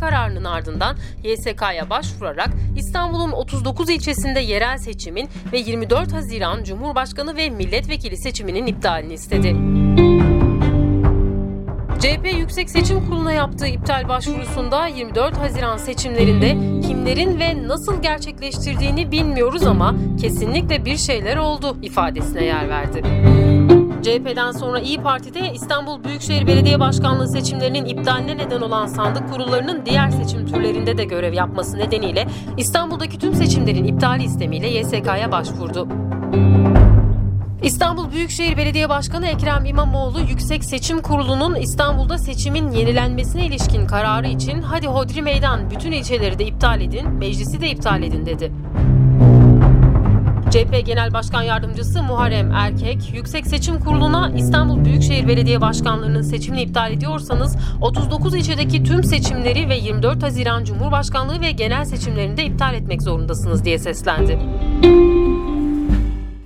kararının ardından YSK'ya başvurarak İstanbul'un 39 ilçesinde yerel seçimin ve 24 Haziran Cumhurbaşkanı ve milletvekili seçiminin iptalini istedi. CHP Yüksek Seçim Kurulu'na yaptığı iptal başvurusunda 24 Haziran seçimlerinde kimlerin ve nasıl gerçekleştirdiğini bilmiyoruz ama kesinlikle bir şeyler oldu ifadesine yer verdi. CHP'den sonra İyi Parti'de İstanbul Büyükşehir Belediye Başkanlığı seçimlerinin iptaline neden olan sandık kurullarının diğer seçim türlerinde de görev yapması nedeniyle İstanbul'daki tüm seçimlerin iptali istemiyle YSK'ya başvurdu. İstanbul Büyükşehir Belediye Başkanı Ekrem İmamoğlu Yüksek Seçim Kurulu'nun İstanbul'da seçimin yenilenmesine ilişkin kararı için hadi hodri meydan bütün ilçeleri de iptal edin, meclisi de iptal edin dedi. CHP Genel Başkan Yardımcısı Muharrem Erkek, Yüksek Seçim Kurulu'na İstanbul Büyükşehir Belediye Başkanlığı'nın seçimini iptal ediyorsanız 39 ilçedeki tüm seçimleri ve 24 Haziran Cumhurbaşkanlığı ve genel seçimlerini de iptal etmek zorundasınız diye seslendi.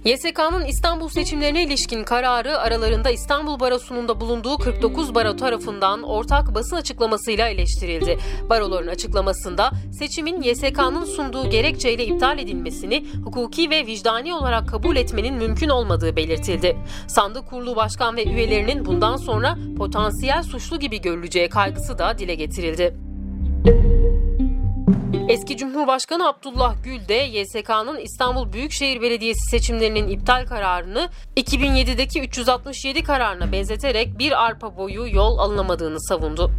YSK'nın İstanbul seçimlerine ilişkin kararı aralarında İstanbul Barosu'nun da bulunduğu 49 baro tarafından ortak basın açıklamasıyla eleştirildi. Baroların açıklamasında seçimin YSK'nın sunduğu gerekçeyle iptal edilmesini hukuki ve vicdani olarak kabul etmenin mümkün olmadığı belirtildi. Sandık Kurulu Başkan ve üyelerinin bundan sonra potansiyel suçlu gibi görüleceği kaygısı da dile getirildi. Eski Cumhurbaşkanı Abdullah Gül de YSK'nın İstanbul Büyükşehir Belediyesi seçimlerinin iptal kararını 2007'deki 367 kararına benzeterek bir arpa boyu yol alınamadığını savundu.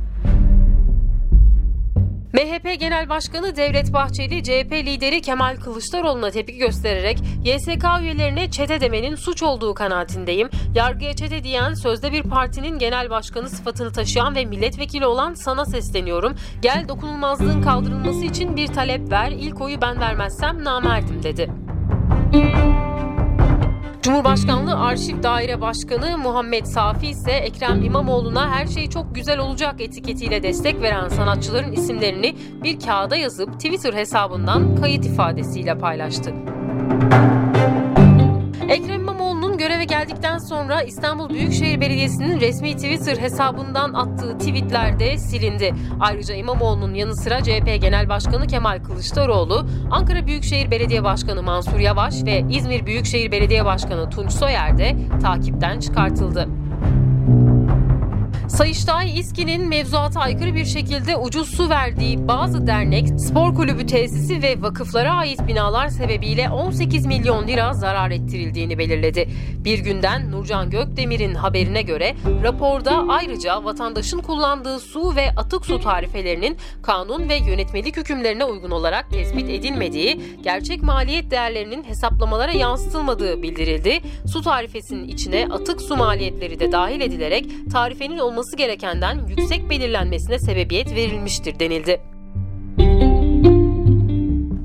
MHP Genel Başkanı Devlet Bahçeli, CHP lideri Kemal Kılıçdaroğlu'na tepki göstererek YSK üyelerine çete demenin suç olduğu kanaatindeyim. Yargıya çete diyen sözde bir partinin genel başkanı sıfatını taşıyan ve milletvekili olan sana sesleniyorum. Gel dokunulmazlığın kaldırılması için bir talep ver, ilk oyu ben vermezsem namerdim dedi. Cumhurbaşkanlığı Arşiv Daire Başkanı Muhammed Safi ise Ekrem İmamoğlu'na her şey çok güzel olacak etiketiyle destek veren sanatçıların isimlerini bir kağıda yazıp Twitter hesabından kayıt ifadesiyle paylaştı. Ekrem geldikten sonra İstanbul Büyükşehir Belediyesi'nin resmi Twitter hesabından attığı tweetler de silindi. Ayrıca İmamoğlu'nun yanı sıra CHP Genel Başkanı Kemal Kılıçdaroğlu, Ankara Büyükşehir Belediye Başkanı Mansur Yavaş ve İzmir Büyükşehir Belediye Başkanı Tunç Soyer de takipten çıkartıldı. Sayıştay İSKİ'nin mevzuata aykırı bir şekilde ucuz su verdiği bazı dernek, spor kulübü tesisi ve vakıflara ait binalar sebebiyle 18 milyon lira zarar ettirildiğini belirledi. Bir günden Nurcan Gökdemir'in haberine göre raporda ayrıca vatandaşın kullandığı su ve atık su tarifelerinin kanun ve yönetmelik hükümlerine uygun olarak tespit edilmediği, gerçek maliyet değerlerinin hesaplamalara yansıtılmadığı bildirildi. Su tarifesinin içine atık su maliyetleri de dahil edilerek tarifenin olması olması gerekenden yüksek belirlenmesine sebebiyet verilmiştir denildi.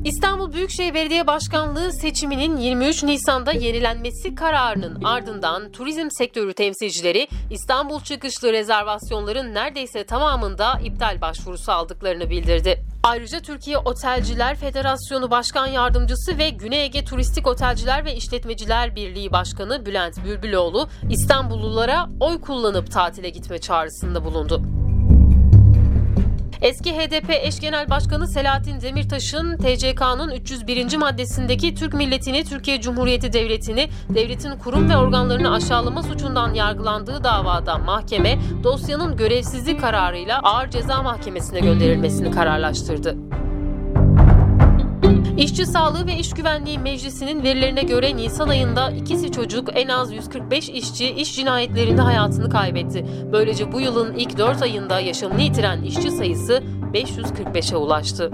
İstanbul Büyükşehir Belediye Başkanlığı seçiminin 23 Nisan'da yenilenmesi kararının ardından turizm sektörü temsilcileri İstanbul çıkışlı rezervasyonların neredeyse tamamında iptal başvurusu aldıklarını bildirdi. Ayrıca Türkiye Otelciler Federasyonu Başkan Yardımcısı ve Güney Ege Turistik Otelciler ve İşletmeciler Birliği Başkanı Bülent Bülbüloğlu İstanbullulara oy kullanıp tatile gitme çağrısında bulundu. Eski HDP eş genel başkanı Selahattin Demirtaş'ın TCK'nın 301. maddesindeki Türk milletini, Türkiye Cumhuriyeti Devleti'ni, devletin kurum ve organlarını aşağılama suçundan yargılandığı davada mahkeme dosyanın görevsizlik kararıyla Ağır Ceza Mahkemesi'ne gönderilmesini kararlaştırdı. İşçi Sağlığı ve İş Güvenliği Meclisi'nin verilerine göre Nisan ayında ikisi çocuk en az 145 işçi iş cinayetlerinde hayatını kaybetti. Böylece bu yılın ilk 4 ayında yaşamını yitiren işçi sayısı 545'e ulaştı.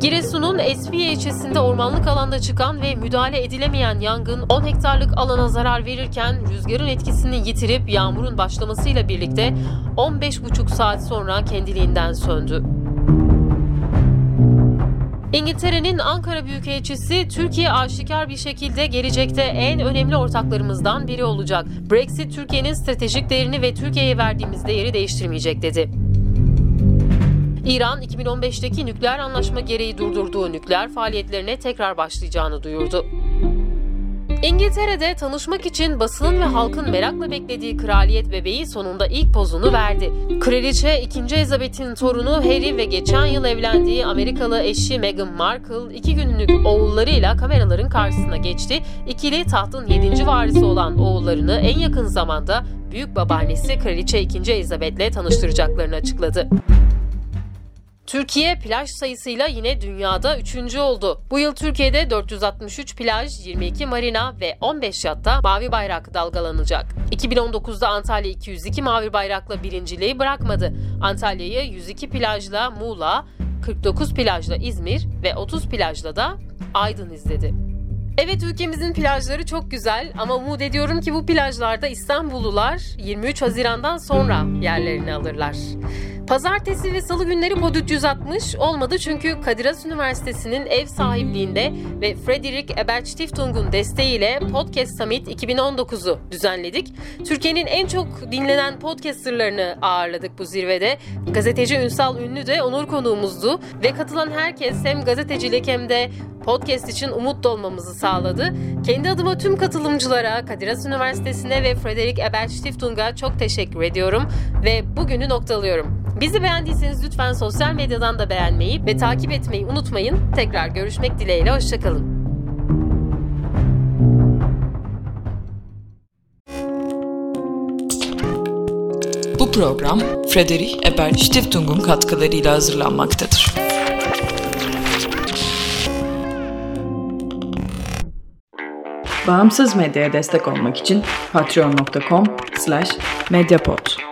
Giresun'un Esfiye ilçesinde ormanlık alanda çıkan ve müdahale edilemeyen yangın 10 hektarlık alana zarar verirken rüzgarın etkisini yitirip yağmurun başlamasıyla birlikte 15,5 saat sonra kendiliğinden söndü. İngiltere'nin Ankara Büyükelçisi Türkiye aşikar bir şekilde gelecekte en önemli ortaklarımızdan biri olacak. Brexit Türkiye'nin stratejik değerini ve Türkiye'ye verdiğimiz değeri değiştirmeyecek dedi. İran 2015'teki nükleer anlaşma gereği durdurduğu nükleer faaliyetlerine tekrar başlayacağını duyurdu. İngiltere'de tanışmak için basının ve halkın merakla beklediği kraliyet bebeği sonunda ilk pozunu verdi. Kraliçe 2. Elizabeth'in torunu Harry ve geçen yıl evlendiği Amerikalı eşi Meghan Markle iki günlük oğullarıyla kameraların karşısına geçti. İkili tahtın 7. varisi olan oğullarını en yakın zamanda büyük babaannesi Kraliçe 2. Elizabeth'le tanıştıracaklarını açıkladı. Türkiye plaj sayısıyla yine dünyada 3. oldu. Bu yıl Türkiye'de 463 plaj, 22 marina ve 15 yatta mavi bayrak dalgalanacak. 2019'da Antalya 202 mavi bayrakla birinciliği bırakmadı. Antalya'yı 102 plajla Muğla, 49 plajla İzmir ve 30 plajla da Aydın izledi. Evet ülkemizin plajları çok güzel ama umut ediyorum ki bu plajlarda İstanbullular 23 Haziran'dan sonra yerlerini alırlar. Pazartesi ve salı günleri Pod 360 olmadı çünkü Kadir Has Üniversitesi'nin ev sahipliğinde ve Frederick Ebert Stiftung'un desteğiyle Podcast Summit 2019'u düzenledik. Türkiye'nin en çok dinlenen podcasterlarını ağırladık bu zirvede. Gazeteci Ünsal Ünlü de onur konuğumuzdu ve katılan herkes hem gazetecilik hem de podcast için umut dolmamızı sağladı. Kendi adıma tüm katılımcılara, Kadir Has Üniversitesi'ne ve Frederick Ebert Stiftung'a çok teşekkür ediyorum ve bugünü noktalıyorum. Bizi beğendiyseniz lütfen sosyal medyadan da beğenmeyi ve takip etmeyi unutmayın. Tekrar görüşmek dileğiyle, hoşçakalın. Bu program Frederick Ebert Stiftung'un katkılarıyla hazırlanmaktadır. Bağımsız medyaya destek olmak için patreon.com/mediapod